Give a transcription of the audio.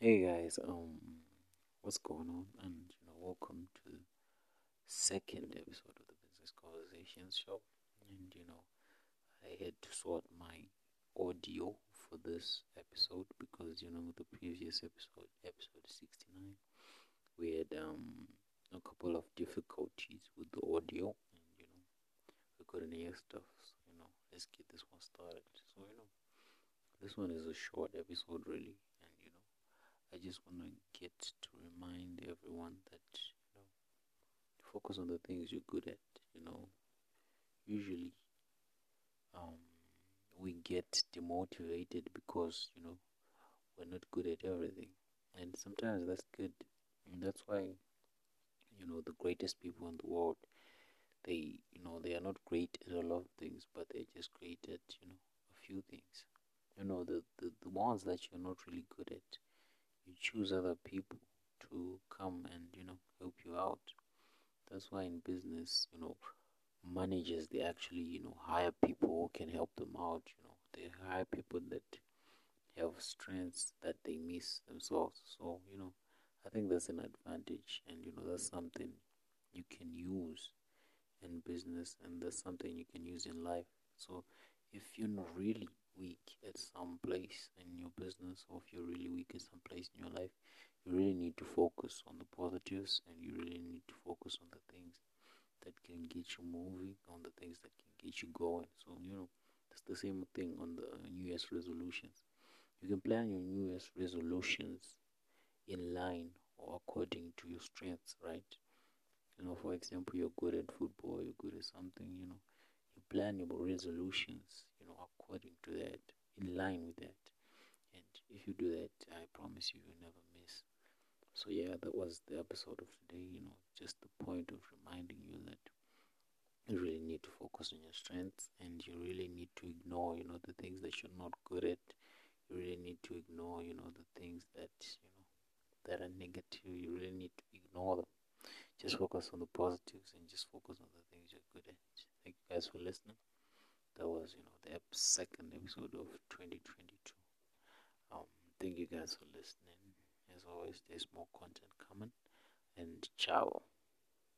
Hey guys, um, what's going on? And you know, welcome to the second episode of the Business Conversations Show. And you know, I had to sort my audio for this episode because you know the previous episode, episode sixty nine, we had um a couple of difficulties with the audio, and you know, we couldn't hear stuff. So you know, let's get this one started. So you know, this one is a short episode, really I just want to get to remind everyone that you know focus on the things you're good at. You know, usually um, we get demotivated because you know we're not good at everything, and sometimes that's good. And that's why you know the greatest people in the world they you know they are not great at a lot of things, but they're just great at you know a few things. You know the the, the ones that you're not really good at choose other people to come and you know help you out. That's why in business you know managers they actually you know hire people who can help them out you know. They hire people that have strengths that they miss themselves. So you know i think that's an advantage and you know that's something you can use in business and that's something you can use in life. So if you're not really weak at some place in your business or if you're really weak at some place in your life, you really need to focus on the positives and you really need to focus on the things that can get you moving, on the things that can get you going. So, you know, it's the same thing on the New Year's resolutions. You can plan your New Year's resolutions in line or according to your strengths, right? You know, for example, you're good at football, you're good at something, you know, you plan your resolutions according to that, in line with that. And if you do that, I promise you, you'll never miss. So, yeah, that was the episode of today. You know, just the point of reminding you that you really need to focus on your strengths and you really need to ignore, you know, the things that you're not good at. You really need to ignore, you know, the things that, you know, that are negative. You really need to ignore them. Just focus on the positives and just focus on the things you're good at. Thank you guys for listening that was you know the second episode of 2022 um thank you guys for listening. As always there's more content coming. And ciao